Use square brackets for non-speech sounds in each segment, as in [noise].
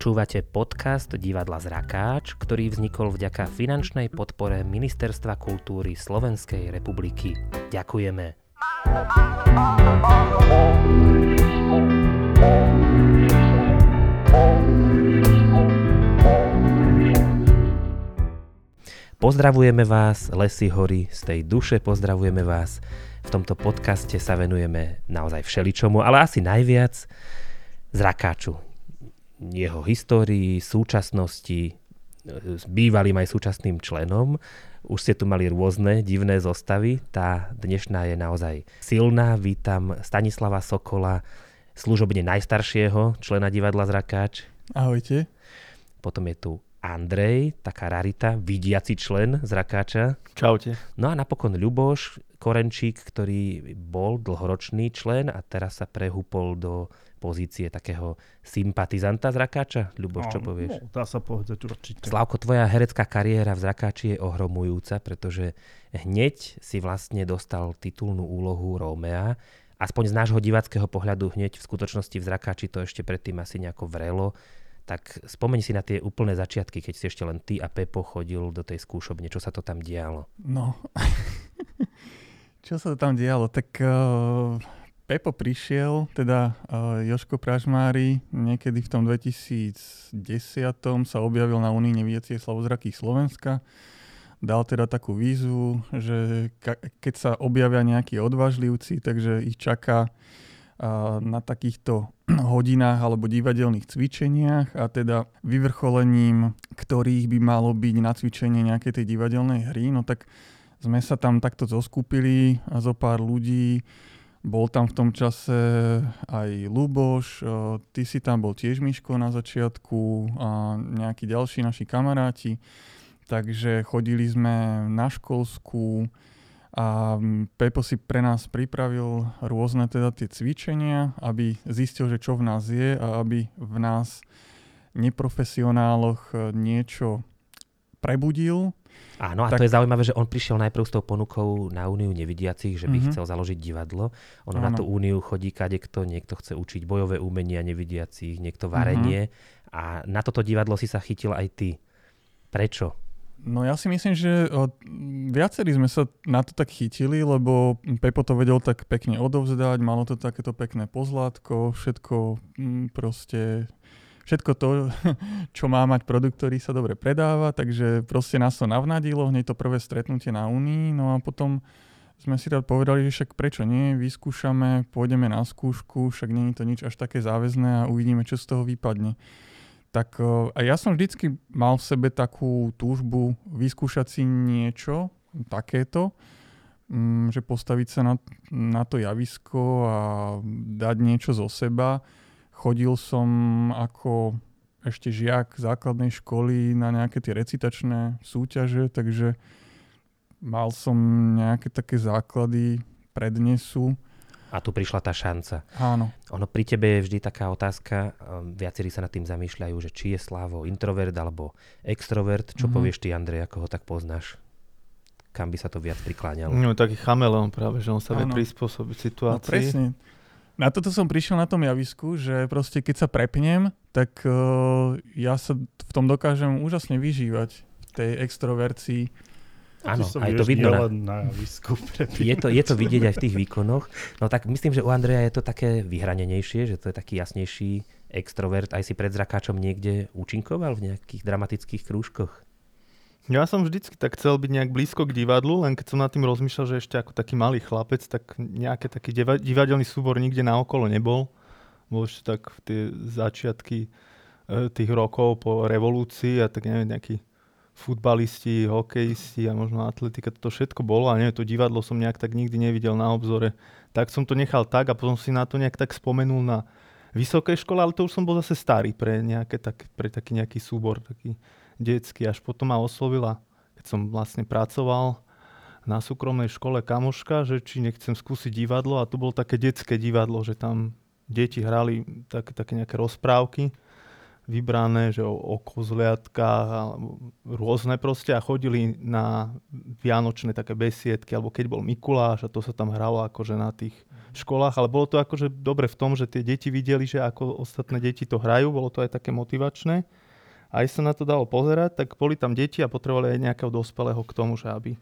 Počúvate podcast Divadla Zrakáč, ktorý vznikol vďaka finančnej podpore Ministerstva kultúry Slovenskej republiky. Ďakujeme. Pozdravujeme vás, Lesy hory, z tej duše pozdravujeme vás. V tomto podcaste sa venujeme naozaj všeličomu, ale asi najviac zrakáču, jeho histórii, súčasnosti, s bývalým aj súčasným členom. Už ste tu mali rôzne divné zostavy. Tá dnešná je naozaj silná. Vítam Stanislava Sokola, služobne najstaršieho člena divadla Zrakáč. Ahojte. Potom je tu Andrej, taká rarita, vidiaci člen Zrakáča. Čaute. No a napokon Ľuboš Korenčík, ktorý bol dlhoročný člen a teraz sa prehúpol do pozície takého sympatizanta Zrakáča? Ľuboš, čo povieš? No, dá sa povedať určite. Slavko, tvoja herecká kariéra v Zrakáči je ohromujúca, pretože hneď si vlastne dostal titulnú úlohu Rómea. Aspoň z nášho diváckého pohľadu hneď v skutočnosti v Zrakáči to ešte predtým asi nejako vrelo. Tak spomeň si na tie úplné začiatky, keď si ešte len ty a Pepo chodil do tej skúšobne. Čo sa to tam dialo? No, [laughs] čo sa to tam dialo? Tak uh, Pepo prišiel, teda uh, Joško Pražmári, niekedy v tom 2010 sa objavil na Unii nevidiacich slavozrakých Slovenska. Dal teda takú výzvu, že keď sa objavia nejakí odvážlivci, takže ich čaká uh, na takýchto [clears throat] hodinách alebo divadelných cvičeniach a teda vyvrcholením, ktorých by malo byť na cvičenie nejakej tej divadelnej hry, no tak sme sa tam takto zoskupili a zo pár ľudí, bol tam v tom čase aj Luboš, ty si tam bol tiež Miško na začiatku a nejakí ďalší naši kamaráti. Takže chodili sme na školskú a Pepo si pre nás pripravil rôzne teda tie cvičenia, aby zistil, že čo v nás je a aby v nás neprofesionáloch niečo prebudil Áno, a tak... to je zaujímavé, že on prišiel najprv s tou ponukou na Úniu nevidiacich, že by mm-hmm. chcel založiť divadlo. Ono na tú Úniu chodí kadekto, niekto chce učiť bojové umenia nevidiacich, niekto varenie. Mm-hmm. A na toto divadlo si sa chytil aj ty. Prečo? No ja si myslím, že viacerí sme sa na to tak chytili, lebo Pepo to vedel tak pekne odovzdať, malo to takéto pekné pozlátko, všetko mm, proste všetko to, [laughs] čo má mať produkt, ktorý sa dobre predáva, takže proste nás to navnadilo, hneď to prvé stretnutie na Unii, no a potom sme si rád povedali, že však prečo nie, vyskúšame, pôjdeme na skúšku, však je to nič až také záväzné a uvidíme, čo z toho vypadne. Tak a ja som vždycky mal v sebe takú túžbu vyskúšať si niečo takéto, mm, že postaviť sa na, na to javisko a dať niečo zo seba Chodil som ako ešte žiak základnej školy na nejaké tie recitačné súťaže, takže mal som nejaké také základy prednesu. A tu prišla tá šanca. Áno. Ono pri tebe je vždy taká otázka, um, viacerí sa nad tým zamýšľajú, že či je Slavo introvert alebo extrovert. Čo mm-hmm. povieš ty, Andrej, ako ho tak poznáš? Kam by sa to viac prikláňalo? No, taký chameleon práve, že on sa vie prispôsobiť no, situácii. No, presne na toto som prišiel na tom javisku, že proste keď sa prepnem, tak uh, ja sa v tom dokážem úžasne vyžívať, v tej extrovercii. Áno, aj to vidno na, na javisku. Je to, je to vidieť aj v tých výkonoch. No tak myslím, že u Andreja je to také vyhranenejšie, že to je taký jasnejší extrovert. Aj si pred zrakáčom niekde účinkoval v nejakých dramatických krúžkoch. Ja som vždycky tak chcel byť nejak blízko k divadlu, len keď som nad tým rozmýšľal, že ešte ako taký malý chlapec, tak nejaký taký divadelný súbor nikde naokolo nebol. Bol ešte tak v tie začiatky e, tých rokov po revolúcii a tak neviem, nejakí futbalisti, hokejisti a možno atletika, to všetko bolo a neviem, to divadlo som nejak tak nikdy nevidel na obzore. Tak som to nechal tak a potom si na to nejak tak spomenul na vysokej škole, ale to už som bol zase starý pre, nejaké, tak, pre taký nejaký súbor, taký detský. Až potom ma oslovila, keď som vlastne pracoval na súkromnej škole kamoška, že či nechcem skúsiť divadlo a to bolo také detské divadlo, že tam deti hrali tak, také nejaké rozprávky vybrané, že o, o kozliatkách a rôzne proste a chodili na vianočné také besiedky, alebo keď bol Mikuláš a to sa tam hralo akože na tých školách, ale bolo to akože dobre v tom, že tie deti videli, že ako ostatné deti to hrajú, bolo to aj také motivačné. Aj sa na to dalo pozerať, tak boli tam deti a potrebovali aj nejakého dospelého k tomu, že aby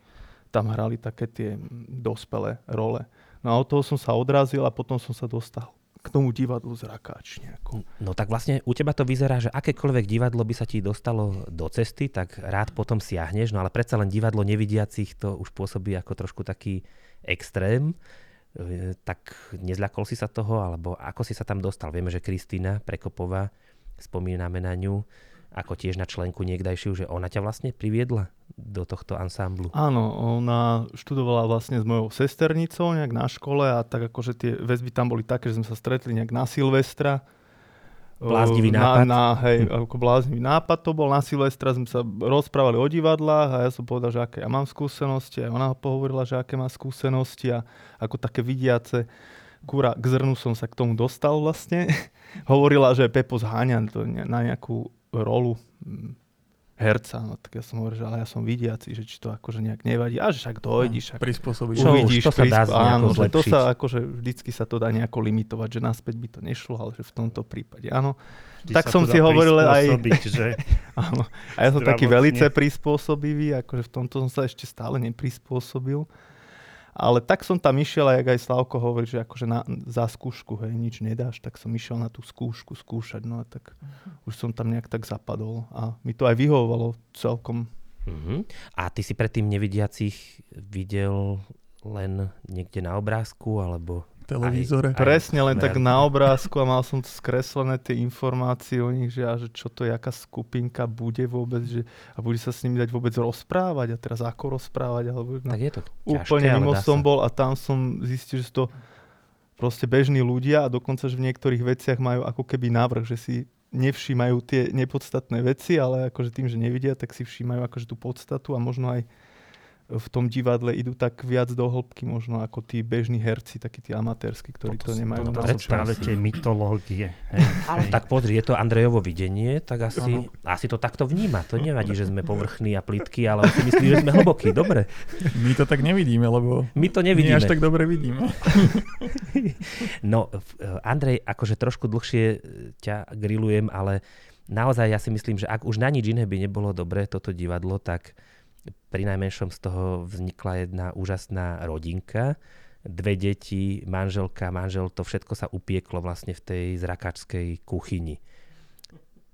tam hrali také tie dospelé role. No a od toho som sa odrazil a potom som sa dostal k tomu divadlu z Rakáč nejako. No tak vlastne u teba to vyzerá, že akékoľvek divadlo by sa ti dostalo do cesty, tak rád potom siahneš, no ale predsa len divadlo nevidiacich to už pôsobí ako trošku taký extrém. E, tak nezľakol si sa toho, alebo ako si sa tam dostal? Vieme, že Kristýna Prekopová, spomíname na ňu, ako tiež na členku niekdajšiu, že ona ťa vlastne priviedla do tohto ansámblu. Áno, ona študovala vlastne s mojou sesternicou nejak na škole a tak akože tie väzby tam boli také, že sme sa stretli nejak na Silvestra. Bláznivý nápad. Na, na, hej, ako bláznivý nápad to bol. Na Silvestra sme sa rozprávali o divadlách a ja som povedal, že aké ja mám skúsenosti a ona pohovorila, že aké má skúsenosti a ako také vidiace kúra k zrnu som sa k tomu dostal vlastne. [laughs] Hovorila, že Pepo zháňa to na nejakú rolu mm, herca. No tak ja som hovoril, že ale ja som vidiaci, že či to akože nejak nevadí. A že však dojdeš, však prispôsobiť. uvidíš, to sa dá áno, že to sa akože vždycky sa to dá nejako limitovať, že naspäť by to nešlo, ale že v tomto prípade áno. Vždy tak som si hovoril aj... že [laughs] áno. A ja som taký velice prispôsobivý, akože v tomto som sa ešte stále neprispôsobil. Ale tak som tam išiel, a jak aj Slavko hovorí, že akože na, za skúšku, hej, nič nedáš, tak som išiel na tú skúšku skúšať, no a tak už som tam nejak tak zapadol a mi to aj vyhovovalo celkom. Uh-huh. A ty si predtým nevidiacich videl len niekde na obrázku, alebo televízore. Aj- Presne len tak merane. na obrázku a mal som skreslené tie informácie o nich, že, a že čo to je, aká skupinka bude vôbec, že, a bude sa s nimi dať vôbec rozprávať a teraz ako rozprávať, alebo no, Tak je to ťažké, úplne mimo som sa. bol a tam som zistil, že to proste bežní ľudia a dokonca, že v niektorých veciach majú ako keby návrh, že si nevšímajú tie nepodstatné veci, ale akože tým, že nevidia, tak si všímajú akože tú podstatu a možno aj v tom divadle idú tak viac do hĺbky možno ako tí bežní herci, takí tí amatérsky, ktorí to, nemajú. To na sú Predstav práve tie mytológie. Hej, [laughs] Ale tak pozri, je to Andrejovo videnie, tak asi, asi to takto vníma. To nevadí, že sme povrchní a plitky, ale on si myslí, že sme hlbokí. Dobre, [laughs] My to tak nevidíme, lebo my to nevidíme. až tak dobre vidíme. [laughs] No, Andrej, akože trošku dlhšie e, ťa grillujem, ale naozaj ja si myslím, že ak už na nič iné by nebolo dobré toto divadlo, tak pri najmenšom z toho vznikla jedna úžasná rodinka. Dve deti, manželka, manžel, to všetko sa upieklo vlastne v tej zrakačskej kuchyni.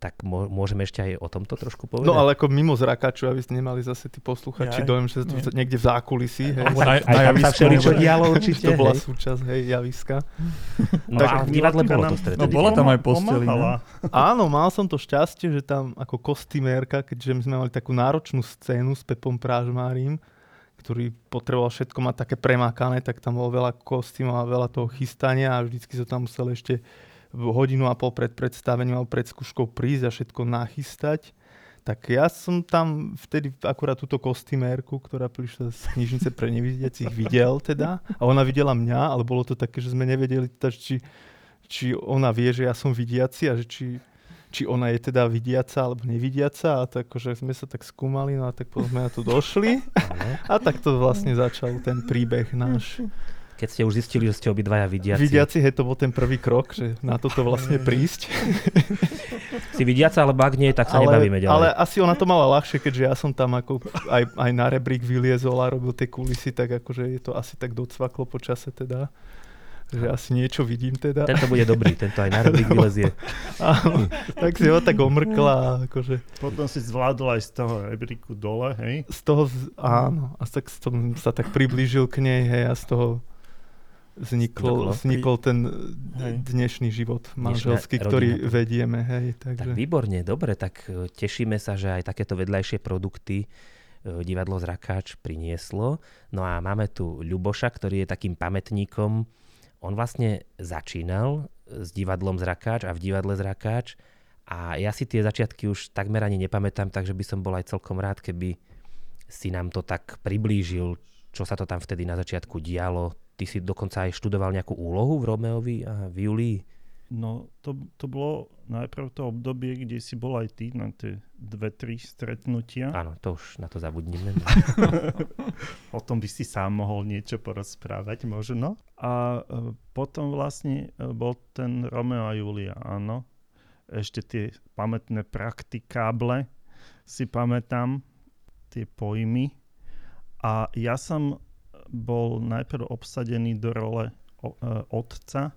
Tak mô- môžeme ešte aj o tomto trošku povedať? No ale ako mimo zrakaču, aby ste nemali zase tí posluchači Jaj. dojem, že to Nie. niekde v zákulisí. Hej. Alebo na, aj na tam sa všeličo dialo určite. to bola hej. súčasť hej, javiska. No Tak a v divadle bolo to stretnutie. No, bola tam aj postelina. Áno, mal som to šťastie, že tam ako kostýmérka, keďže my sme mali takú náročnú scénu s Pepom Prážmárim, ktorý potreboval všetko mať také premákané, tak tam bolo veľa kostýmov a veľa toho chystania a vždycky som tam musel ešte hodinu a pol pred predstavením alebo pred skúškou prísť a všetko nachystať. Tak ja som tam vtedy akurát túto kostýmérku, ktorá prišla z knižnice pre nevidiacich, videl teda. A ona videla mňa, ale bolo to také, že sme nevedeli, teda, či, či ona vie, že ja som vidiaci a že či, či ona je teda vidiaca alebo nevidiaca. A tak, že sme sa tak skúmali, no a tak potom sme na to došli. A tak to vlastne začal ten príbeh náš. Keď ste už zistili, že ste obidvaja vidiaci. Vidiaci, hej, to bol ten prvý krok, že na toto vlastne prísť. Si vidiaca, alebo ak nie, tak sa ale, nebavíme ďalej. ale asi ona to mala ľahšie, keďže ja som tam ako aj, aj na rebrík vyliezol a robil tie kulisy, tak akože je to asi tak docvaklo po čase teda. Že asi niečo vidím teda. Tento bude dobrý, tento aj na rebrík [laughs] vylezie. Áno, tak si ho tak omrkla akože Potom si zvládol aj z toho rebríku dole, hej? z toho, áno, a tak som sa tak priblížil k nej, hej, a z toho vznikol, vznikol ten Hej. dnešný život Dnešná manželský, ktorý rodina. vedieme, hej, Tak takže... výborne, dobre, tak e, tešíme sa, že aj takéto vedľajšie produkty e, divadlo Zrakáč prinieslo. No a máme tu Ľuboša, ktorý je takým pamätníkom. On vlastne začínal s divadlom Zrakáč a v divadle Zrakáč a ja si tie začiatky už takmer ani nepamätám, takže by som bol aj celkom rád, keby si nám to tak priblížil, čo sa to tam vtedy na začiatku dialo. Ty si dokonca aj študoval nejakú úlohu v Romeovi a v Julii. No, to, to bolo najprv to obdobie, kde si bol aj ty na tie dve, tri stretnutia. Áno, to už na to zabudnime. [laughs] [laughs] o tom by si sám mohol niečo porozprávať možno. A e, potom vlastne e, bol ten Romeo a Julia, áno. Ešte tie pamätné praktikáble si pamätám, tie pojmy. A ja som bol najprv obsadený do role o, e, otca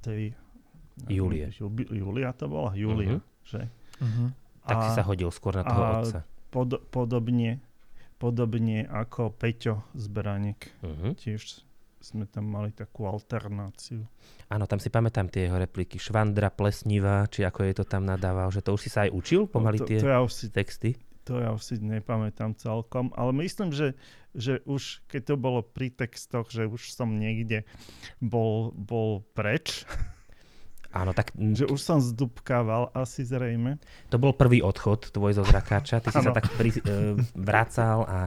tej... Julie. Julia to bola? Julia, Mhm. že? Uh-huh. tak si A- sa hodil skôr na toho a- otca. Pod, podobne, podobne ako Peťo z Beranek. Mhm. Tiež sme tam mali takú alternáciu. Áno, tam si pamätám tie jeho repliky. Švandra, plesnivá, či ako je to tam nadával, že to už si sa aj učil pomaly to, tie to, ja už si, texty. to ja už si nepamätám celkom, ale myslím, že, že už keď to bolo pri textoch, že už som niekde bol, bol preč, Áno, tak [laughs] že už som zdubkával asi zrejme. to bol prvý odchod tvoj zo zrakáča. Ty si sa Áno. tak pri, e, vracal a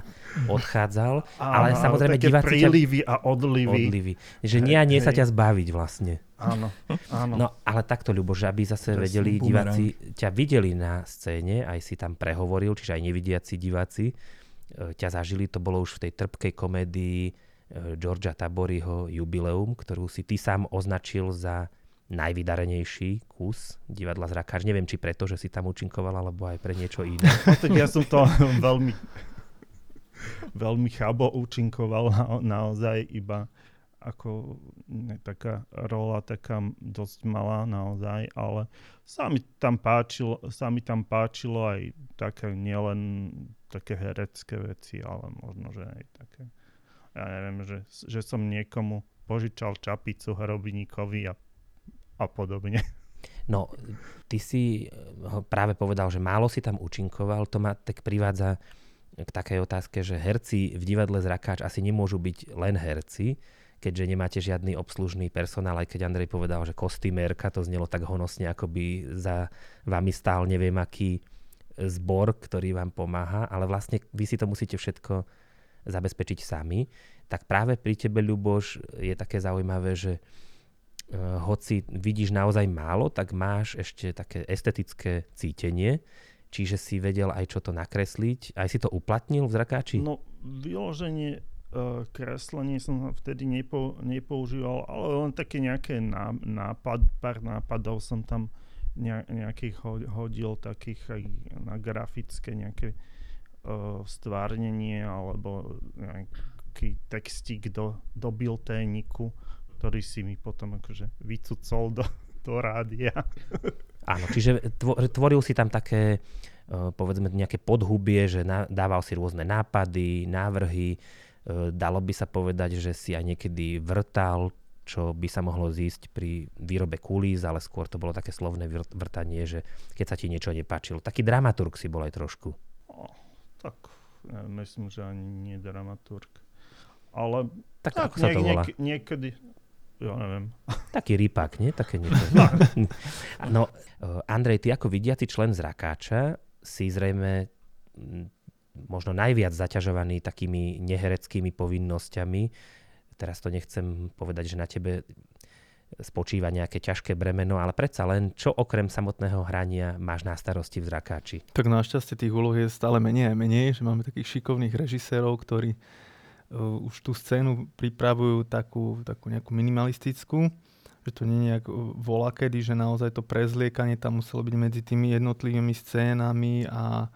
odchádzal. Ale Áno, samozrejme také diváci ťa- prílivy a odlivy. Odlivy. Že nie a nie sa ťa zbaviť vlastne. Áno, áno. No ale takto, Ľubo, že aby zase Presne, vedeli diváci, ťa videli na scéne, aj si tam prehovoril, čiže aj nevidiaci diváci ťa zažili, to bolo už v tej trpkej komédii e, Georgia Taboryho Jubileum, ktorú si ty sám označil za najvydarenejší kus divadla Zrakáč. Neviem, či preto, že si tam účinkoval, alebo aj pre niečo iné. [laughs] Ja som to veľmi, veľmi chabo účinkoval na, naozaj iba ako ne, taká rola, taká dosť malá naozaj, ale sa mi tam páčilo, sa mi tam páčilo aj také nielen také herecké veci, ale možno, že aj také, ja neviem, že, že som niekomu požičal čapicu hrobníkovi a, a podobne. [laughs] No, ty si eh, práve povedal, že málo si tam účinkoval, to ma tak privádza k takej otázke, že herci v divadle Zrakáč asi nemôžu byť len herci, keďže nemáte žiadny obslužný personál, aj keď Andrej povedal, že kostýmérka, to znelo tak honosne, ako by za vami stál neviem aký zbor, ktorý vám pomáha, ale vlastne vy si to musíte všetko zabezpečiť sami. Tak práve pri tebe, Ľuboš, je také zaujímavé, že eh, hoci vidíš naozaj málo, tak máš ešte také estetické cítenie, čiže si vedel aj čo to nakresliť, aj si to uplatnil v zrakáči? No, vyloženie kreslenie som vtedy nepo, nepoužíval, ale len také nejaké ná, nápad, pár nápadov som tam ne, nejakých ho- hodil, takých aj na grafické nejaké uh, stvárnenie alebo nejaký textík do, do bilténiku, ktorý si mi potom akože vycucol do, do rádia. Áno, čiže tvo- tvoril si tam také, eh, povedzme, nejaké podhubie, že na- dával si rôzne nápady, návrhy, eh, dalo by sa povedať, že si aj niekedy vrtal, čo by sa mohlo zísť pri výrobe kulís, ale skôr to bolo také slovné vrtanie, že keď sa ti niečo nepáčilo. Taký dramaturg si bol aj trošku. O, tak ja myslím, že ani nie dramaturg. Ale Tak, tak ako sa to volá? niek- niekedy, ja neviem. Taký rypak, nie? Také niečo. [laughs] No, eh, Andrej, ty ako vidiaci člen zrakáča si zrejme možno najviac zaťažovaný takými nehereckými povinnosťami. Teraz to nechcem povedať, že na tebe spočíva nejaké ťažké bremeno, ale predsa len, čo okrem samotného hrania máš na starosti v zrakáči? Tak našťastie tých úloh je stále menej a menej, že máme takých šikovných režisérov, ktorí uh, už tú scénu pripravujú takú, takú nejakú minimalistickú, že to nie je nejak volá kedy, že naozaj to prezliekanie tam muselo byť medzi tými jednotlivými scénami a,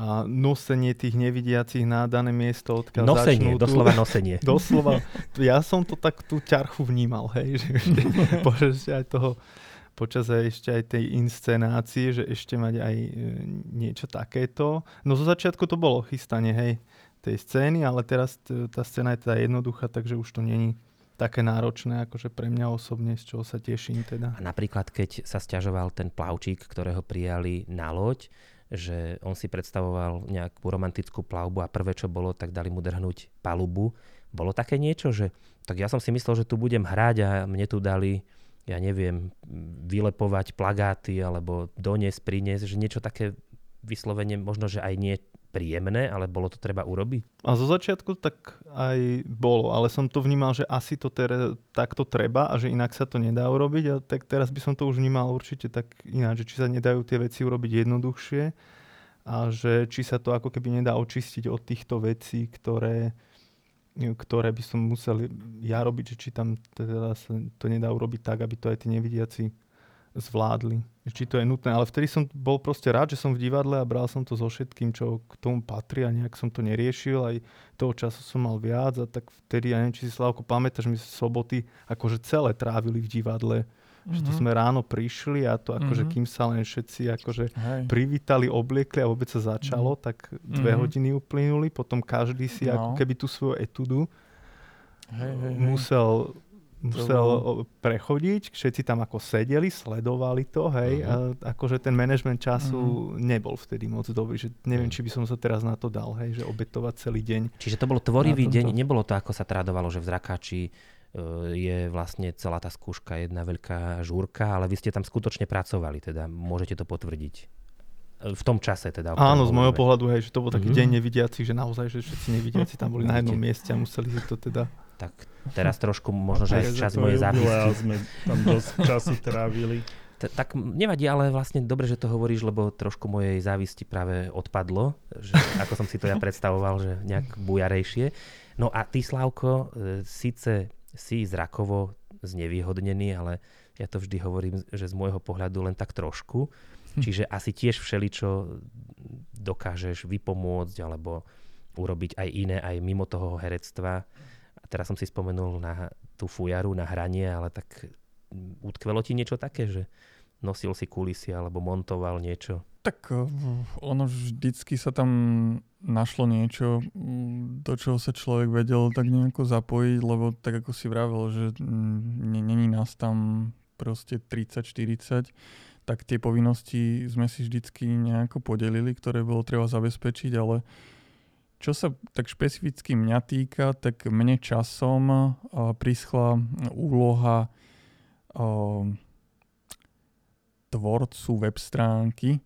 a nosenie tých nevidiacich na dané miesto, odkiaľ Nosenie, tú- doslova nosenie. [laughs] Doslova. Ja som to tak tú ťarchu vnímal, hej, že ešte, [laughs] počas aj toho, počas aj ešte aj tej inscenácie, že ešte mať aj e, niečo takéto. No zo začiatku to bolo chystanie, hej, tej scény, ale teraz tá scéna je teda jednoduchá, takže už to není také náročné, akože pre mňa osobne, z čoho sa teším teda. A napríklad, keď sa stiažoval ten plavčík, ktorého prijali na loď, že on si predstavoval nejakú romantickú plavbu a prvé, čo bolo, tak dali mu drhnúť palubu. Bolo také niečo, že tak ja som si myslel, že tu budem hrať a mne tu dali, ja neviem, vylepovať plagáty alebo doniesť, priniesť, že niečo také vyslovene možno, že aj nie príjemné, ale bolo to treba urobiť? A zo začiatku tak aj bolo, ale som to vnímal, že asi to tere, takto treba a že inak sa to nedá urobiť a tak teraz by som to už vnímal určite tak ináč, že či sa nedajú tie veci urobiť jednoduchšie a že či sa to ako keby nedá očistiť od týchto vecí, ktoré, ktoré by som musel ja robiť, že či tam teda sa to nedá urobiť tak, aby to aj tí nevidiaci zvládli. Či to je nutné, ale vtedy som bol proste rád, že som v divadle a bral som to so všetkým, čo k tomu patrí a nejak som to neriešil. Aj toho času som mal viac a tak vtedy, ja neviem, či si Slavko pamätáš, my soboty akože celé trávili v divadle. Mm-hmm. Že to mhm. sme ráno prišli a to akože mm-hmm. kým sa len všetci akože Hej. privítali, obliekli a vôbec sa začalo, mm-hmm. tak dve mm-hmm. hodiny uplynuli, potom každý si no. ako keby tú svoju etudu hej, hej, musel musel prechodiť, všetci tam ako sedeli, sledovali to, hej, uh-huh. a akože ten management času uh-huh. nebol vtedy moc dobrý, že neviem, či by som sa teraz na to dal, hej, že obetovať celý deň. Čiže to bolo tvorivý deň, nebolo to ako sa tradovalo, že v Zrakáči e, je vlastne celá tá skúška jedna veľká žúrka, ale vy ste tam skutočne pracovali, teda môžete to potvrdiť e, v tom čase teda. Áno, z môjho pohľadu, hej, že to bol taký mm-hmm. deň nevidiaci, že naozaj, že všetci nevidiaci tam boli na jednom mieste a museli si to teda tak teraz trošku možno, že aj čas mojej zápisky. sme tam dosť času trávili. T- tak nevadí, ale vlastne dobre, že to hovoríš, lebo trošku mojej závisti práve odpadlo, že, ako som si to ja [laughs] predstavoval, že nejak bujarejšie. No a ty, Slavko, e, síce si zrakovo znevýhodnený, ale ja to vždy hovorím, že z môjho pohľadu len tak trošku. Hm. Čiže asi tiež všeličo dokážeš vypomôcť alebo urobiť aj iné, aj mimo toho herectva teraz som si spomenul na tú fujaru, na hranie, ale tak utkvelo ti niečo také, že nosil si kulisy alebo montoval niečo? Tak eh, ono vždycky sa tam našlo niečo, do čoho sa človek vedel tak nejako zapojiť, lebo tak ako si vravel, že není nás tam proste 30-40, tak tie povinnosti sme si vždycky nejako podelili, ktoré bolo treba zabezpečiť, ale čo sa tak špecificky mňa týka, tak mne časom prischla úloha tvorcu web stránky,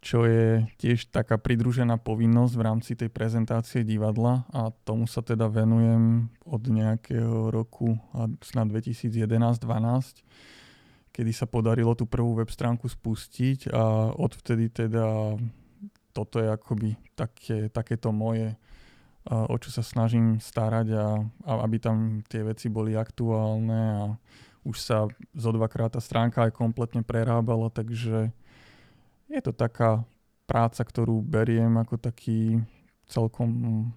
čo je tiež taká pridružená povinnosť v rámci tej prezentácie divadla a tomu sa teda venujem od nejakého roku snad 2011-12, kedy sa podarilo tú prvú web stránku spustiť a odvtedy teda toto je akoby také, takéto moje, o čo sa snažím starať a, a aby tam tie veci boli aktuálne a už sa zo dvakrát tá stránka aj kompletne prerábala, takže je to taká práca, ktorú beriem ako taký celkom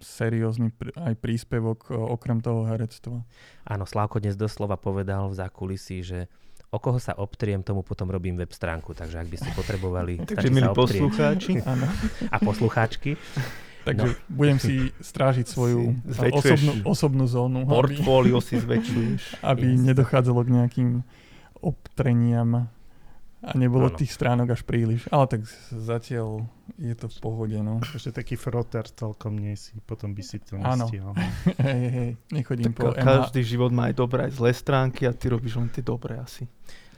seriózny aj príspevok okrem toho herectva. Áno, Slávko dnes doslova povedal v zákulisí, že o koho sa obtriem, tomu potom robím web stránku. Takže ak by ste potrebovali... Takže milí poslucháči. [laughs] A poslucháčky. Takže no. budem si strážiť svoju osobnú, osobnú zónu. Portfólio si zväčšuješ. [laughs] Aby nedochádzalo k nejakým obtreniam a nebolo ano. tých stránok až príliš. Ale tak zatiaľ je to v pohode. No. Ešte taký froter celkom nie si, potom by si to nestihol. [laughs] hej, hej, nechodím tak po Každý MH. život má aj dobré, aj zlé stránky a ty robíš len tie dobré asi.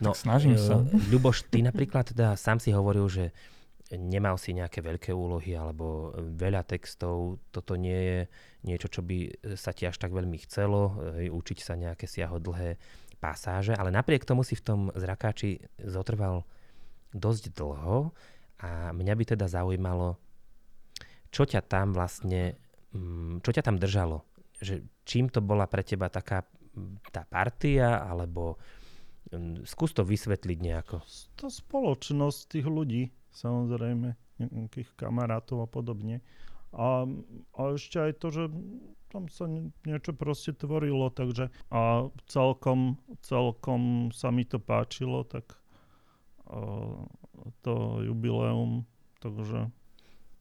No, tak snažím sa. E, Ľuboš, ty napríklad teda sám si hovoril, že nemal si nejaké veľké úlohy alebo veľa textov. Toto nie je niečo, čo by sa ti až tak veľmi chcelo, e, učiť sa nejaké siahodlhé pasáže, ale napriek tomu si v tom zrakáči zotrval dosť dlho a mňa by teda zaujímalo, čo ťa tam vlastne, mm, čo ťa tam držalo? Že čím to bola pre teba taká tá partia, alebo mm, skús to vysvetliť nejako. To spoločnosť tých ľudí, samozrejme, nejakých kamarátov a podobne. A, a ešte aj to, že tam sa niečo proste tvorilo, takže a celkom, celkom sa mi to páčilo, tak to jubileum, takže...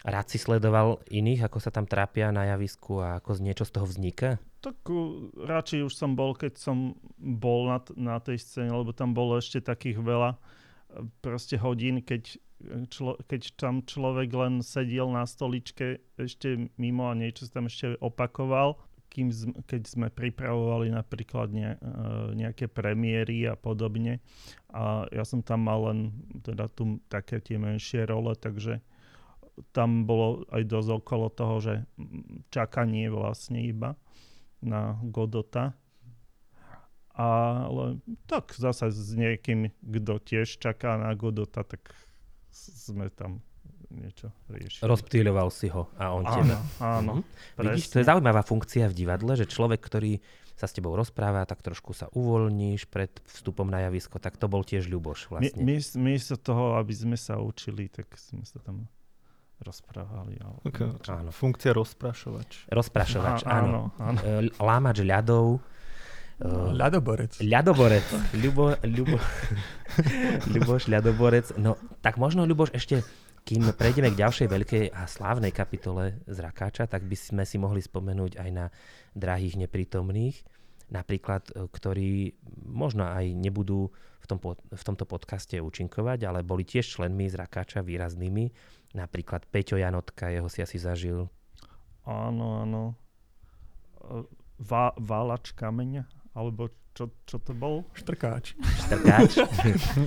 Rád si sledoval iných, ako sa tam trápia na javisku a ako niečo z toho vzniká? Tak radšej už som bol, keď som bol na, na tej scéne, lebo tam bolo ešte takých veľa proste hodín, keď člo, keď tam človek len sedel na stoličke ešte mimo a niečo sa tam ešte opakoval, kým keď sme pripravovali napríklad ne, nejaké premiéry a podobne. A ja som tam mal len teda tu také tie menšie role, takže tam bolo aj dosť okolo toho, že čakanie vlastne iba na Godota. Ale tak zase s niekým, kto tiež čaká na Godota, tak sme tam niečo riešili. Rozptýľoval si ho a on áno, teba. Áno, mhm. Vidíš, to je zaujímavá funkcia v divadle, že človek, ktorý sa s tebou rozpráva, tak trošku sa uvoľníš pred vstupom na javisko, tak to bol tiež Ľuboš vlastne. My, my, my sa toho, aby sme sa učili, tak sme sa tam rozprávali. Ale... Okay. Áno. Funkcia rozprašovač. Rozprašovač, áno. áno. E, lámač ľadov. Uh, ľadoborec. Ľadoborec. Ľubo, Ľubo, [laughs] Ľuboš ľadoborec. No, tak možno, Ľuboš, ešte kým prejdeme k ďalšej veľkej a slávnej kapitole z Rakáča, tak by sme si mohli spomenúť aj na drahých neprítomných, napríklad, e, ktorí možno aj nebudú v, tom, v tomto podcaste účinkovať, ale boli tiež členmi z Rakáča výraznými Napríklad Peťo Janotka, jeho si asi zažil. Áno, áno. Va, válač kameňa? Alebo čo, čo to bol? Štrkáč. Štrkáč.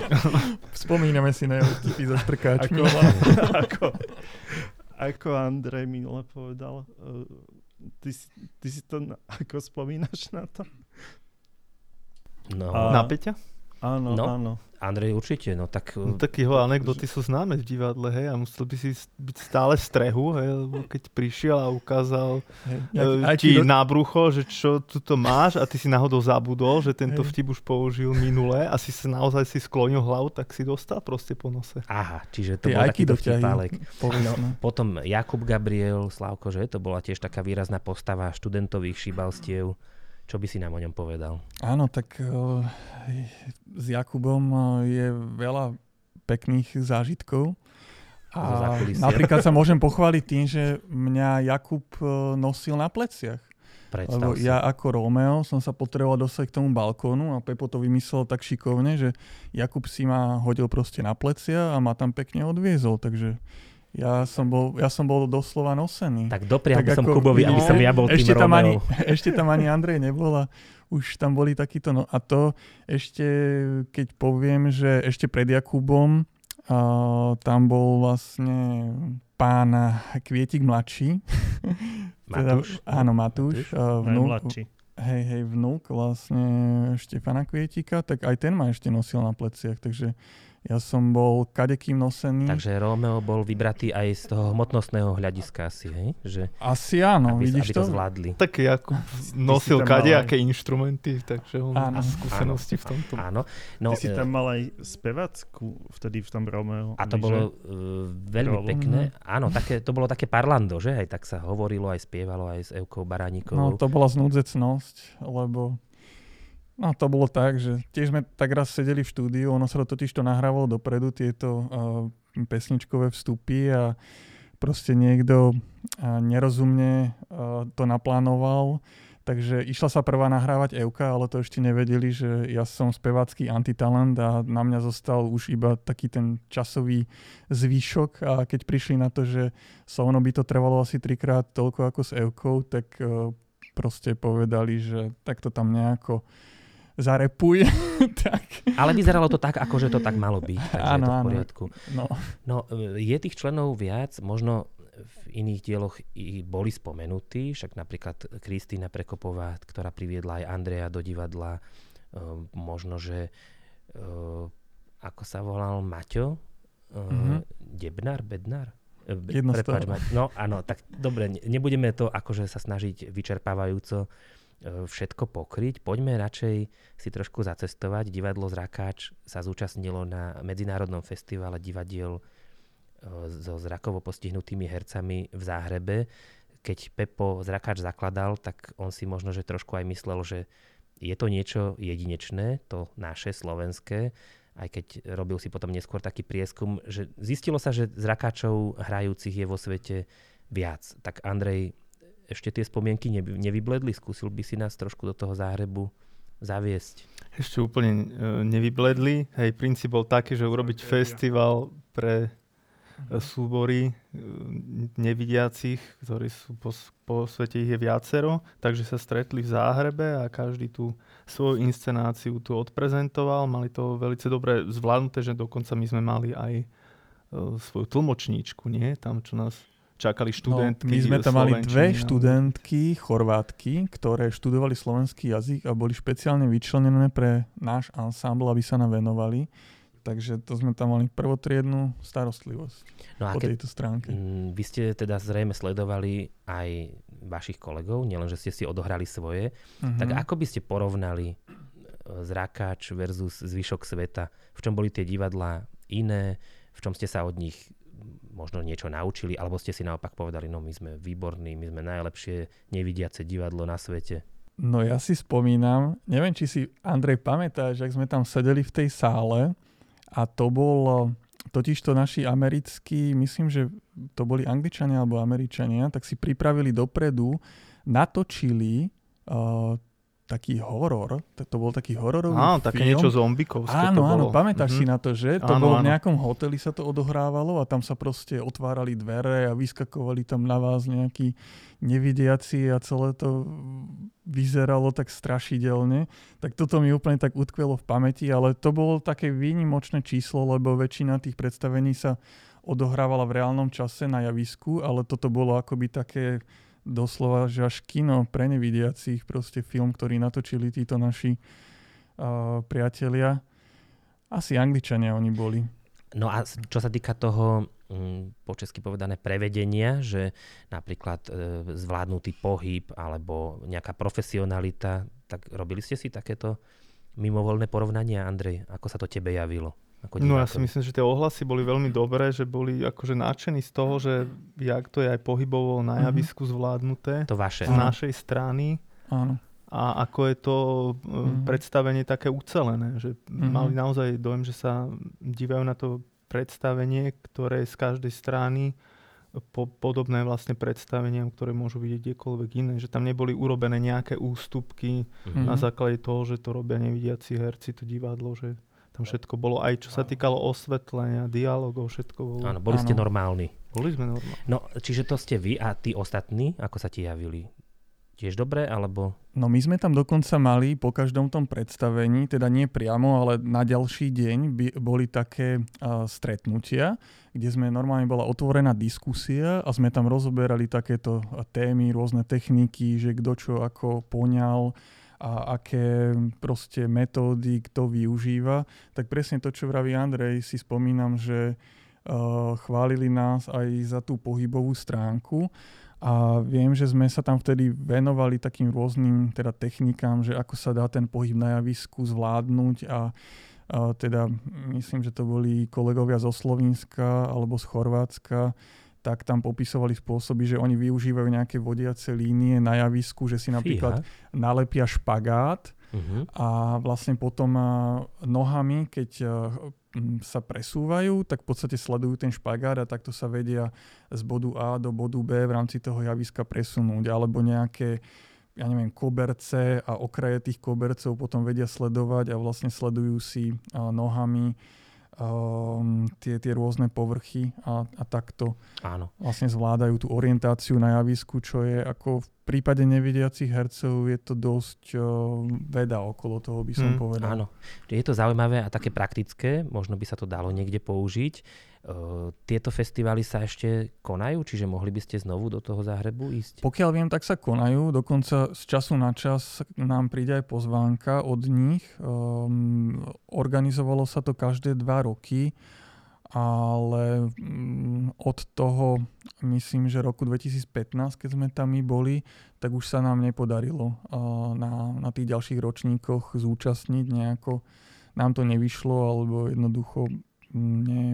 [laughs] Spomíname si na jeho vtipy so štrkáčmi. Ako, ako, ako Andrej minule povedal, uh, ty, ty si to, ako spomínaš na to? No. A, na Peťa? Áno, no. áno. Andrej, určite, no tak... No, tak jeho anekdoty sú známe v divadle, hej, a musel by si byť stále v strehu, hej, lebo keď prišiel a ukázal hej, uh, ti do... nábrucho, že čo tu to máš a ty si náhodou zabudol, že tento hej. vtip už použil minule a si sa naozaj si sklonil hlavu, tak si dostal proste po nose. Aha, čiže to Ty bol takýto vtipálek. No, potom Jakub Gabriel, Slavko, že to bola tiež taká výrazná postava študentových šibalstiev. Čo by si nám o ňom povedal? Áno, tak uh, s Jakubom uh, je veľa pekných zážitkov. A napríklad sa môžem pochváliť tým, že mňa Jakub uh, nosil na pleciach. Predstav Lebo si. ja ako Romeo som sa potreboval dostať k tomu balkónu a Pepo to vymyslel tak šikovne, že Jakub si ma hodil proste na plecia a ma tam pekne odviezol. Takže ja som bol, ja som bol doslova nosený. Tak dopriam tak som ako, Kubovi, aby som ja bol ešte tým tam, ani, [laughs] ešte tam ani Andrej nebol a už tam boli takíto. No a to ešte, keď poviem, že ešte pred Jakubom uh, tam bol vlastne pán Kvietik mladší. [laughs] Matúš? teda, áno, Matúš. Matúš? Uh, vnúk, hej, hej, vnúk vlastne Štefana Kvietika, tak aj ten ma ešte nosil na pleciach, takže ja som bol kadekým nosený. Takže Romeo bol vybratý aj z toho hmotnostného hľadiska asi, hej? Že, asi áno, aby, vidíš aby to? to zvládli. Tak Jakub nosil kadejaké inštrumenty, takže on áno. má skúsenosti áno, v tomto. Áno. No, Ty si tam mal aj spevackú vtedy v tom Romeo. A to bolo uh, veľmi Rolo. pekné. Mm. Áno, také, to bolo také parlando, že? Aj tak sa hovorilo, aj spievalo aj s Eukou Baraníkovou. No to bola znúdzecnosť, lebo No to bolo tak, že tiež sme tak raz sedeli v štúdiu, ono sa to totiž to nahrávalo dopredu, tieto uh, pesničkové vstupy a proste niekto uh, nerozumne uh, to naplánoval, takže išla sa prvá nahrávať Euka, ale to ešte nevedeli, že ja som spevácky antitalent a na mňa zostal už iba taký ten časový zvýšok. A keď prišli na to, že sa ono by to trvalo asi trikrát toľko ako s Eukou, tak uh, proste povedali, že tak to tam nejako zarepuj. [laughs] tak. Ale vyzeralo to tak, ako že to tak malo byť. Takže áno, je to v poriadku. No. no, je tých členov viac, možno v iných dieloch i boli spomenutí, však napríklad Kristýna Prekopová, ktorá priviedla aj Andreja do divadla, uh, možno, že uh, ako sa volal Maťo? Mm-hmm. Debnar, Bednar? Jedno Prepač, No áno, tak dobre, nebudeme to akože sa snažiť vyčerpávajúco E, všetko pokryť. Poďme radšej si trošku zacestovať. Divadlo Zrakáč sa zúčastnilo na Medzinárodnom festivale divadiel e, so zrakovo postihnutými hercami v Záhrebe. Keď Pepo Zrakáč zakladal, tak on si možno, že trošku aj myslel, že je to niečo jedinečné, to naše, slovenské, aj keď robil si potom neskôr taký prieskum, že zistilo sa, že zrakáčov hrajúcich je vo svete viac. Tak Andrej, ešte tie spomienky nevybledli? Skúsil by si nás trošku do toho záhrebu zaviesť? Ešte úplne e, nevybledli. Hej, princíp bol taký, že urobiť festival pre e, súbory e, nevidiacich, ktorí sú po, po svete ich je viacero, takže sa stretli v Záhrebe a každý tú svoju inscenáciu tu odprezentoval. Mali to veľmi dobre zvládnuté, že dokonca my sme mali aj svoju tlmočníčku, nie? Tam, čo nás čakali študentky. No, my sme tam mali dve slovenčiny, študentky, chorvátky, ktoré študovali slovenský jazyk a boli špeciálne vyčlenené pre náš ansámbl, aby sa nám venovali. Takže to sme tam mali prvotriednú starostlivosť No a po keď, tejto stránke. vy ste teda zrejme sledovali aj vašich kolegov, nielen, že ste si odohrali svoje, Mhm. tak ako by ste porovnali e, Zrakáč versus zvyšok sveta? V čom boli tie divadlá iné? V čom ste sa od nich možno niečo naučili? Alebo ste si naopak povedali, no my sme výborní, my sme najlepšie nevidiace divadlo na svete? No ja si spomínam, neviem, či si Andrej pamätáš, ak sme tam sedeli v tej sále a to bol totiž to naši americkí, myslím, že to boli Angličania alebo Američania, tak si pripravili dopredu, natočili uh, taký horor, to, to bol taký hororový Áno, také film. niečo zombikovské Áno, to áno, bolo. pamätáš Mhm. si na to, že? To Áno, bolo áno. v nejakom hoteli sa to odohrávalo a tam sa proste otvárali dvere a vyskakovali tam na vás nejakí nevidiaci a celé to vyzeralo tak strašidelne. Tak toto mi úplne tak utkvelo v pamäti, ale to bolo také výnimočné číslo, lebo väčšina tých predstavení sa odohrávala v reálnom čase na javisku, ale toto bolo akoby také doslova, že až kino pre nevidiacich, proste film, ktorý natočili títo naši uh, priatelia. Asi Angličania oni boli. No a čo sa týka toho, mm, po česky povedané, prevedenia, že napríklad e, zvládnutý pohyb alebo nejaká profesionalita, tak robili ste si takéto mimovoľné porovnania, Andrej? Ako sa to tebe javilo? Ako No ja si myslím, že tie ohlasy boli veľmi dobré, že boli akože nadšení z toho, že jak to je aj pohybovo na Mhm. javisku zvládnuté To vaše. z Áno. našej strany Áno. a ako je to mm. predstavenie také ucelené, že Mhm. mali naozaj dojem, že sa dívajú na to predstavenie, ktoré je z každej strany po, podobné vlastne predstaveniam, ktoré môžu vidieť kdekoľvek iné, že tam neboli urobené nejaké ústupky Mhm. na základe toho, že to robia nevidiaci herci, to divadlo, že tam všetko bolo, aj čo sa týkalo osvetlenia, dialogov, všetko bolo. Áno, boli ste normálni. Boli sme normálni. No, čiže to ste vy a tí ostatní, ako sa ti javili? Tiež dobre, alebo... No my sme tam dokonca mali po každom tom predstavení, teda nie priamo, ale na ďalší deň by, boli také uh, stretnutia, kde sme normálne bola otvorená diskusia a sme tam rozoberali takéto uh, témy, rôzne techniky, že kto čo ako poňal a aké proste metódy kto využíva. Tak presne to, čo vraví Andrej, si spomínam, že uh, chválili nás aj za tú pohybovú stránku a viem, že sme sa tam vtedy venovali takým rôznym teda technikám, že ako sa dá ten pohyb na javisku zvládnuť a, a teda myslím, že to boli kolegovia zo Slovenska alebo z Chorvátska, tak tam popisovali spôsoby, že oni využívajú nejaké vodiace línie na javisku, že si napríklad Fíha. nalepia špagát Mhm. a vlastne potom nohami, keď sa presúvajú, tak v podstate sledujú ten špagát a takto sa vedia z bodu A do bodu B v rámci toho javiska presunúť. Alebo nejaké, ja neviem, koberce a okraje tých kobercov potom vedia sledovať a vlastne sledujú si nohami um, tie, tie rôzne povrchy a, a takto Áno. vlastne zvládajú tú orientáciu na javisku, čo je ako v prípade nevidiacich hercov je to dosť uh, veda okolo toho, by som Mm, povedal. Áno. Je to zaujímavé a také praktické, možno by sa to dalo niekde použiť. Uh, tieto festivály sa ešte konajú, čiže mohli by ste znovu do toho záhrebu ísť? Pokiaľ viem, tak sa konajú, dokonca z času na čas nám príde aj pozvánka od nich. Um, organizovalo sa to každé dva roky, ale um, od toho, myslím, že roku 2015, keď sme tam my boli, tak už sa nám nepodarilo na, na tých ďalších ročníkoch zúčastniť nejako. Nám to nevyšlo, alebo jednoducho mm, ne,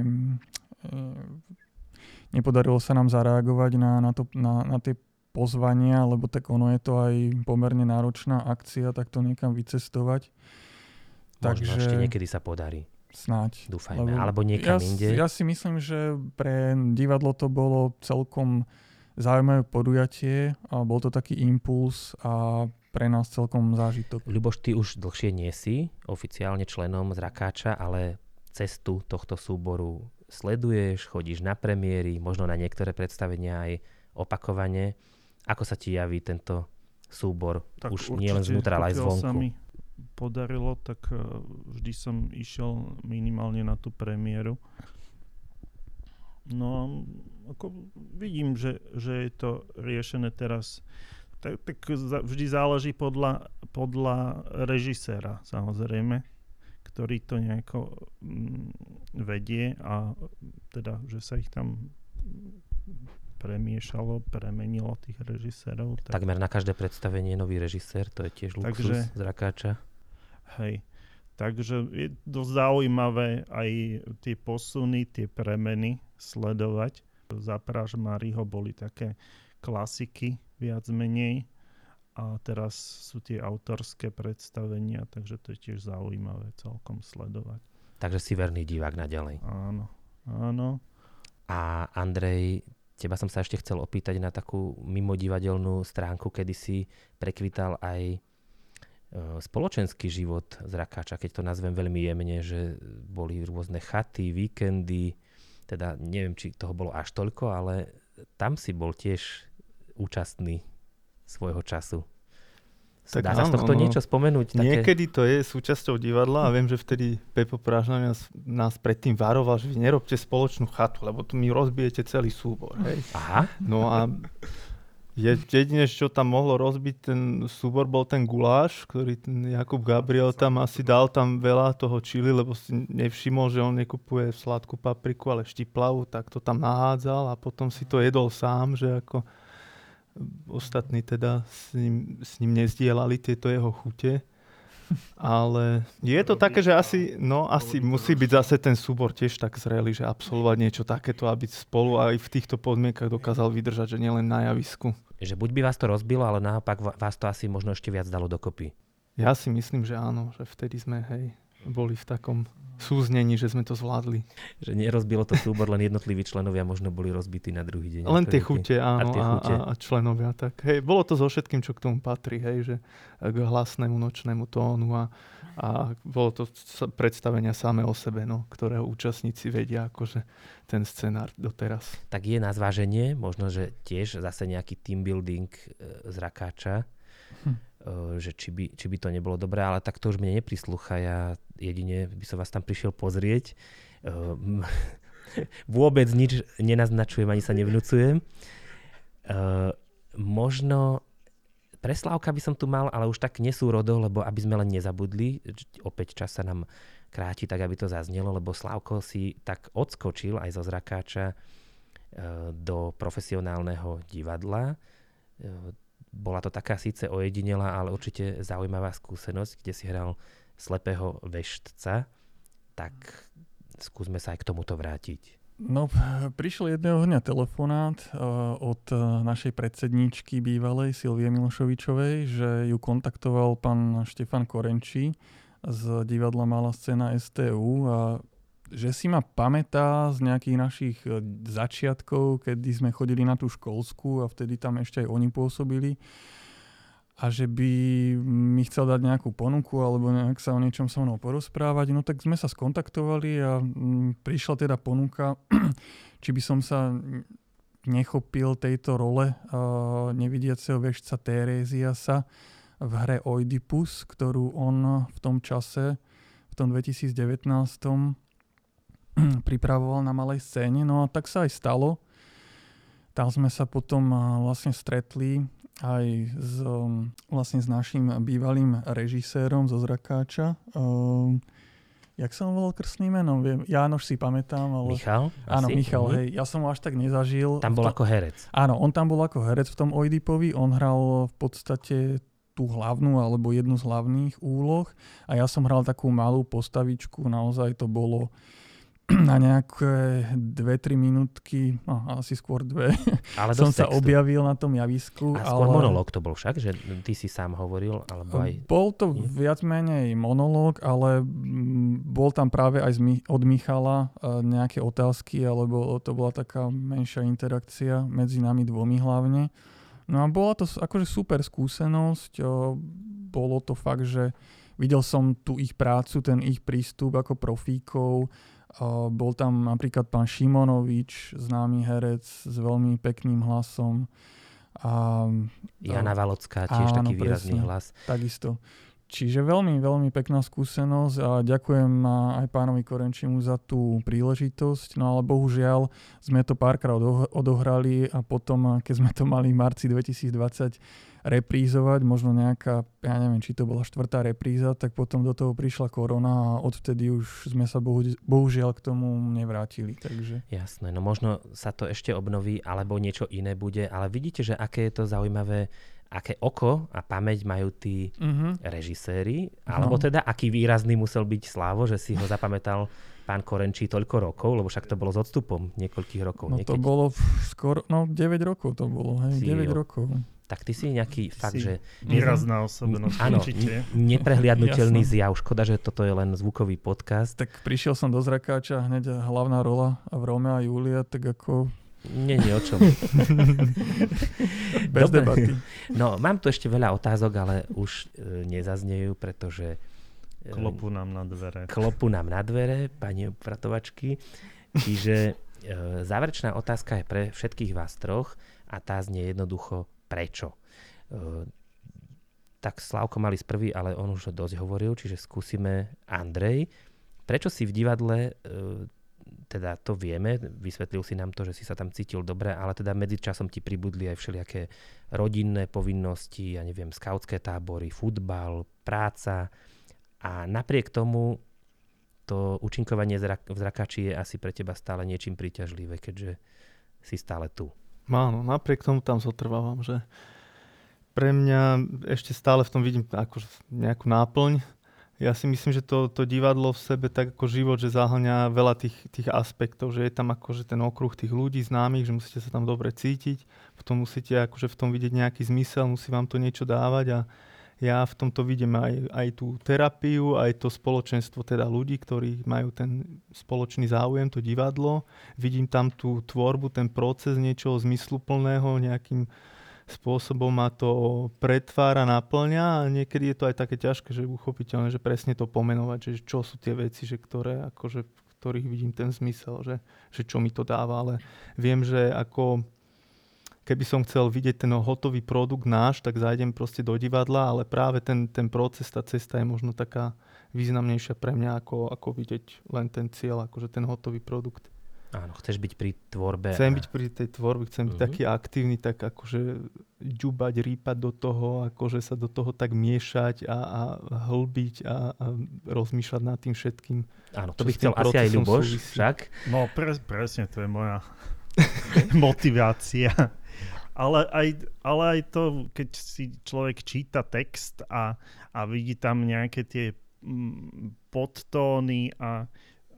nepodarilo sa nám zareagovať na, na, to, na, na tie pozvania, lebo tak ono je to aj pomerne náročná akcia, tak to niekam vycestovať. Možno ešte niekedy sa podarí. Snáď. Dúfajme. Lebo Alebo niekam ja, inde. Ja si myslím, že pre divadlo to bolo celkom zaujímavé podujatie a bol to taký impuls a pre nás celkom zážitok. Ľuboš, ty už dlhšie nie si oficiálne členom Zrakáča, ale cestu tohto súboru sleduješ, chodíš na premiéry, možno na niektoré predstavenia aj opakovane. Ako sa ti javí tento súbor? Tak už nie len zvnútra, ale aj pokiaľ sa zvonku. mi podarilo, tak eh, vždy som išiel minimálne na tú premiéru. No, ako vidím, že, že je to riešené teraz. Tak, tak vždy záleží podľa, podľa režiséra, samozrejme, ktorý to nejako mm, vedie a teda, že sa ich tam premiešalo, premenilo tých režisérov. Tak... Takmer na každé predstavenie nový režisér, to je tiež luxus Takže, z Rakáča. Hej, takže je dosť zaujímavé aj tie posuny, tie premeny sledovať. Za Pražmariho boli také klasiky viac menej a teraz sú tie autorské predstavenia, takže to je tiež zaujímavé celkom sledovať. Takže si verný divák naďalej. Áno, áno. A Andrej, teba som sa ešte chcel opýtať na takú mimodivadelnú stránku, kedy si prekvital aj e, spoločenský život z Rakáča, keď to nazvem veľmi jemne, že boli rôzne chaty, víkendy, teda neviem, či toho bolo až toľko, ale tam si bol tiež účastný svojho času. Tak Dá sa z tohto no, niečo spomenúť? Také... Niekedy to je súčasťou divadla a viem, že vtedy Pepo Prážna nás, nás predtým varoval, že vy nerobte spoločnú chatu, lebo tu mi rozbijete celý súbor. Hej. Aha. No a je, jedine, čo tam mohlo rozbiť ten súbor, bol ten guláš, ktorý ten Jakub Gabriel tam asi dal tam veľa toho čili, lebo si nevšimol, že on nekupuje sladkú papriku, ale štiplavu, tak to tam nahádzal a potom si to jedol sám, že ako ostatní teda s ním, s ním nezdielali tieto jeho chute. Ale je to také, že asi, no, asi musí byť zase ten súbor tiež tak zrelý, že absolvovať niečo takéto, aby spolu aj v týchto podmienkach dokázal vydržať, že nielen na javisku. Že buď by vás to rozbilo, ale naopak vás to asi možno ešte viac dalo dokopy. Ja si myslím, že áno, že vtedy sme, hej, boli v takom súznení, že sme to zvládli. Že nerozbilo to súbor, len jednotliví členovia možno boli rozbití na druhý deň. Len tie chute, áno, a, tie chute. A, a členovia. Tak, hej, bolo to so všetkým, čo k tomu patrí, hej, že k hlasnému nočnému tónu a, a bolo to predstavenia samé o sebe, no, ktorého účastníci vedia akože ten scenár doteraz. Tak je na zváženie, možno, že tiež zase nejaký team building e, z Rakáča, že či by, či by to nebolo dobré, ale tak to už mne neprislúcha. Ja jedine by som vás tam prišiel pozrieť. Ehm, [laughs] vôbec nič nenaznačujem, ani sa nevnúcujem. Ehm, možno pre Slavka by som tu mal, ale už tak nesúrodo, lebo aby sme len nezabudli, opäť čas sa nám kráti tak, aby to zaznelo, lebo Slavko si tak odskočil aj zo zrakáča do profesionálneho divadla bola to taká síce ojedinela, ale určite zaujímavá skúsenosť, kde si hral slepého veštca, tak skúsme sa aj k tomuto vrátiť. No, prišiel jedného dňa telefonát uh, od uh, našej predsedničky bývalej Silvie Milošovičovej, že ju kontaktoval pán Štefan Korenčí z divadla Malá scéna STU a že si ma pamätá z nejakých našich e, začiatkov, kedy sme chodili na tú školskú a vtedy tam ešte aj oni pôsobili. A že by mi chcel dať nejakú ponuku alebo nejak sa o niečom so mnou porozprávať, no tak sme sa skontaktovali a mm, prišla teda ponuka, [clears throat] či by som sa nechopil tejto role uh, nevidiaceho vešca Teréziasa v hre Oidipus, ktorú on v tom čase, v tom 2019 [clears throat] pripravoval na malej scéne. No a tak sa aj stalo. Tam sme sa potom vlastne stretli aj s, um, vlastne s našim bývalým režisérom zo Zrakáča. Um, jak som volal krstný meno? Viem, Jánoš si pamätám. Ale... Michal? Áno, asi? Michal, mm-hmm. hej. Ja som ho až tak nezažil. Tam bol to... ako herec. Áno, on tam bol ako herec v tom Oidipovi. On hral v podstate tú hlavnú alebo jednu z hlavných úloh a ja som hral takú malú postavičku, naozaj to bolo [clears throat] na nejaké 2-3 minútky, no asi skôr dve, Ale [laughs] som sa textu. objavil na tom javisku. A skôr ale... monológ to bol však, že ty si sám hovoril? Alebo aj... Bol to Nie? viac menej monológ, ale bol tam práve aj od Michala e, nejaké otázky, alebo to bola taká menšia interakcia medzi nami dvomi hlavne. No a bola to akože super skúsenosť, bolo to fakt, že videl som tu ich prácu, ten ich prístup ako profíkov, bol tam napríklad pán Šimonovič, známy herec s veľmi pekným hlasom. A, Jana Valocká, tiež áno, taký výrazný presne, hlas. Takisto. čiže veľmi, veľmi pekná skúsenosť a ďakujem aj pánovi Korenčimu za tú príležitosť, no ale bohužiaľ sme to párkrát odohrali a potom, keď sme to mali v marci 2020 reprízovať, možno nejaká, ja neviem, či to bola štvrtá repríza, tak potom do toho prišla korona a odvtedy už sme sa bohu, bohužiaľ k tomu nevrátili. Takže. Jasné, no možno sa to ešte obnoví, alebo niečo iné bude, ale vidíte, že aké je to zaujímavé aké oko a pamäť majú tí uh-huh. režiséri, alebo no. teda aký výrazný musel byť Slávo, že si ho zapamätal pán Korenčí toľko rokov, lebo však to bolo s odstupom niekoľkých rokov. No niekedy. to bolo skoro, no 9 rokov to bolo, hej, si 9 jo. rokov. Tak ty si nejaký fakt, si že... Výrazná osobnosť, áno, určite. neprehliadnutelný zjav. Škoda, že toto je len zvukový podcast. Tak prišiel som do Zrakáča, hneď hlavná rola v Rome a Julia, tak ako nie, nie, o čom. [laughs] Bez Dobre. debaty. No, mám tu ešte veľa otázok, ale už e, nezaznejú, pretože... E, klopu nám na dvere. Klopu nám na dvere, pani upratovačky. Čiže e, záverečná otázka je pre všetkých vás troch a tá znie jednoducho prečo. E, tak Slavko mali z prvý, ale on už dosť hovoril, čiže skúsime Andrej. Prečo si v divadle e, teda to vieme, vysvetlil si nám to, že si sa tam cítil dobre, ale teda medzičasom ti pribudli aj všelijaké rodinné povinnosti, ja neviem, skautské tábory, futbal, práca a napriek tomu to účinkovanie v zrakači je asi pre teba stále niečím príťažlivé, keďže si stále tu. Áno, napriek tomu tam zotrvávam, že pre mňa ešte stále v tom vidím ako nejakú náplň, ja si myslím, že to, to divadlo v sebe tak ako život, že zahlňa veľa tých, tých aspektov, že je tam akože ten okruh tých ľudí známych, že musíte sa tam dobre cítiť, potom musíte akože v tom vidieť nejaký zmysel, musí vám to niečo dávať a ja v tomto vidím aj, aj tú terapiu, aj to spoločenstvo teda ľudí, ktorí majú ten spoločný záujem, to divadlo. Vidím tam tú tvorbu, ten proces niečoho zmysluplného, nejakým spôsobom ma to pretvára, naplňa a niekedy je to aj také ťažké, že uchopiteľné, že presne to pomenovať, že čo sú tie veci, že ktoré, akože, v ktorých vidím ten zmysel, že, že čo mi to dáva, ale viem, že ako keby som chcel vidieť ten hotový produkt náš, tak zajdem proste do divadla, ale práve ten, ten proces, tá cesta je možno taká významnejšia pre mňa, ako, ako vidieť len ten cieľ, akože ten hotový produkt. Áno, chceš byť pri tvorbe. Chcem a... byť pri tej tvorbe, chcem uh-huh. byť mhm. taký aktívny, tak akože ďubať, rýpať do toho, akože sa do toho tak miešať a, a hlbiť a, a rozmýšľať nad tým všetkým. Áno, to by chcel asi aj Ľuboš, však. No pre, presne, to je moja [laughs] motivácia. Ale aj, ale aj to, keď si človek číta text a, a vidí tam nejaké tie mm, podtóny a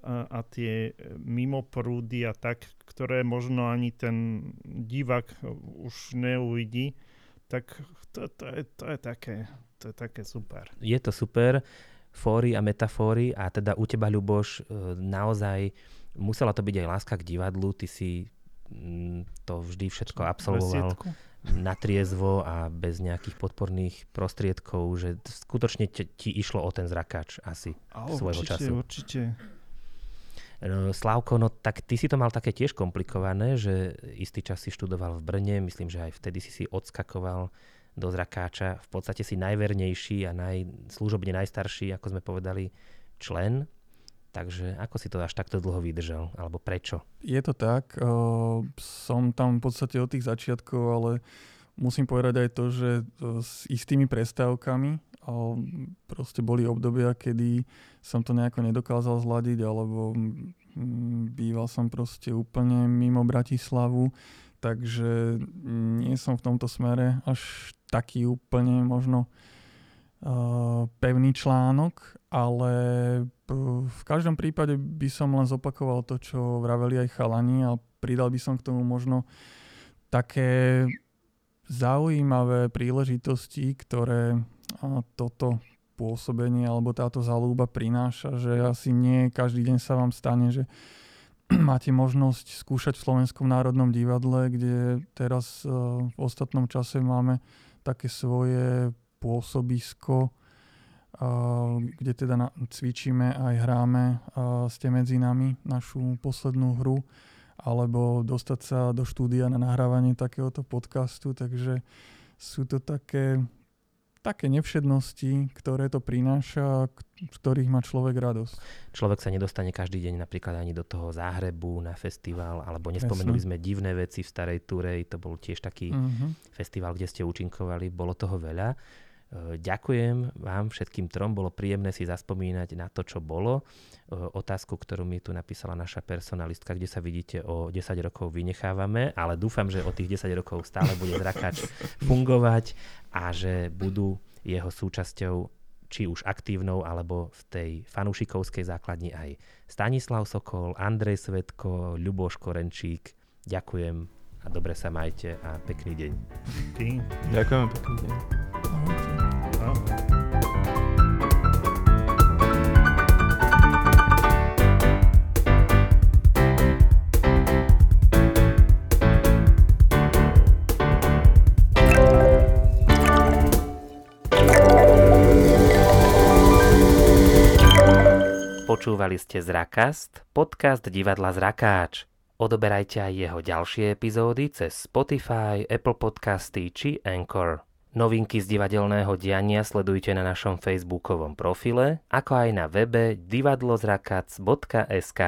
a, a tie mimo prúdy a tak, ktoré možno ani ten divák už neuvidí, tak to, to, je, to, je také, to je také super. Je to super, fóry a metafóry a teda u teba, Ľuboš, e, naozaj musela to byť aj láska k divadlu, ty si to vždy všetko absolvoval na triezvo a bez nejakých podporných prostriedkov, že skutočne ti, ti išlo o ten zrakač asi a svojho určite, času. Určite, No, Slavko, no tak ty si to mal také tiež komplikované, že istý čas si študoval v Brne, myslím, že aj vtedy si si odskakoval do zrakáča. V podstate si najvernejší a naj, služobne najstarší, ako sme povedali, člen. Takže ako si to až takto dlho vydržal? Alebo prečo? Je to tak. Uh, som tam v podstate od tých začiatkov, ale musím povedať aj to, že s istými prestávkami proste boli obdobia, kedy som to nejako nedokázal zladiť, alebo býval som proste úplne mimo Bratislavu, takže nie som v tomto smere až taký úplne možno uh, pevný článok, ale v každom prípade by som len zopakoval to, čo vraveli aj chalani a pridal by som k tomu možno také zaujímavé príležitosti, ktoré toto pôsobenie alebo táto zalúba prináša, že asi nie každý deň sa vám stane, že [clears throat] máte možnosť skúšať v Slovenskom národnom divadle, kde teraz v ostatnom čase máme také svoje pôsobisko, e, kde teda cvičíme aj hráme e, ste medzi nami našu poslednú hru alebo dostať sa do štúdia na nahrávanie takéhoto podcastu, takže sú to také také nevšednosti, ktoré to prináša, z ktorých má človek radosť. Človek sa nedostane každý deň napríklad ani do toho záhrebu na festival, alebo nespomenuli Presne. sme divné veci v Starej Turej, to bol tiež taký uh-huh. festival, kde ste účinkovali, bolo toho veľa. E, ďakujem vám všetkým trom, bolo príjemné si zaspomínať na to, čo bolo. E, otázku, ktorú mi tu napísala naša personalistka, kde sa vidíte o 10 rokov vynechávame, ale dúfam, že o tých 10 rokov stále bude zrakač [laughs] fungovať a že budú jeho súčasťou či už aktívnou, alebo v tej fanúšikovskej základni aj Stanislav Sokol, Andrej Svetko, Ľuboš Korenčík. Ďakujem a dobre sa majte a pekný deň. Ďakujem pekný deň. Počúvali ste Zrakast, podcast divadla Zrakáč. Odoberajte aj jeho ďalšie epizódy cez Spotify, Apple Podcasty či Anchor. Novinky z divadelného diania sledujte na našom facebookovom profile, ako aj na webe divadlozrakac.sk.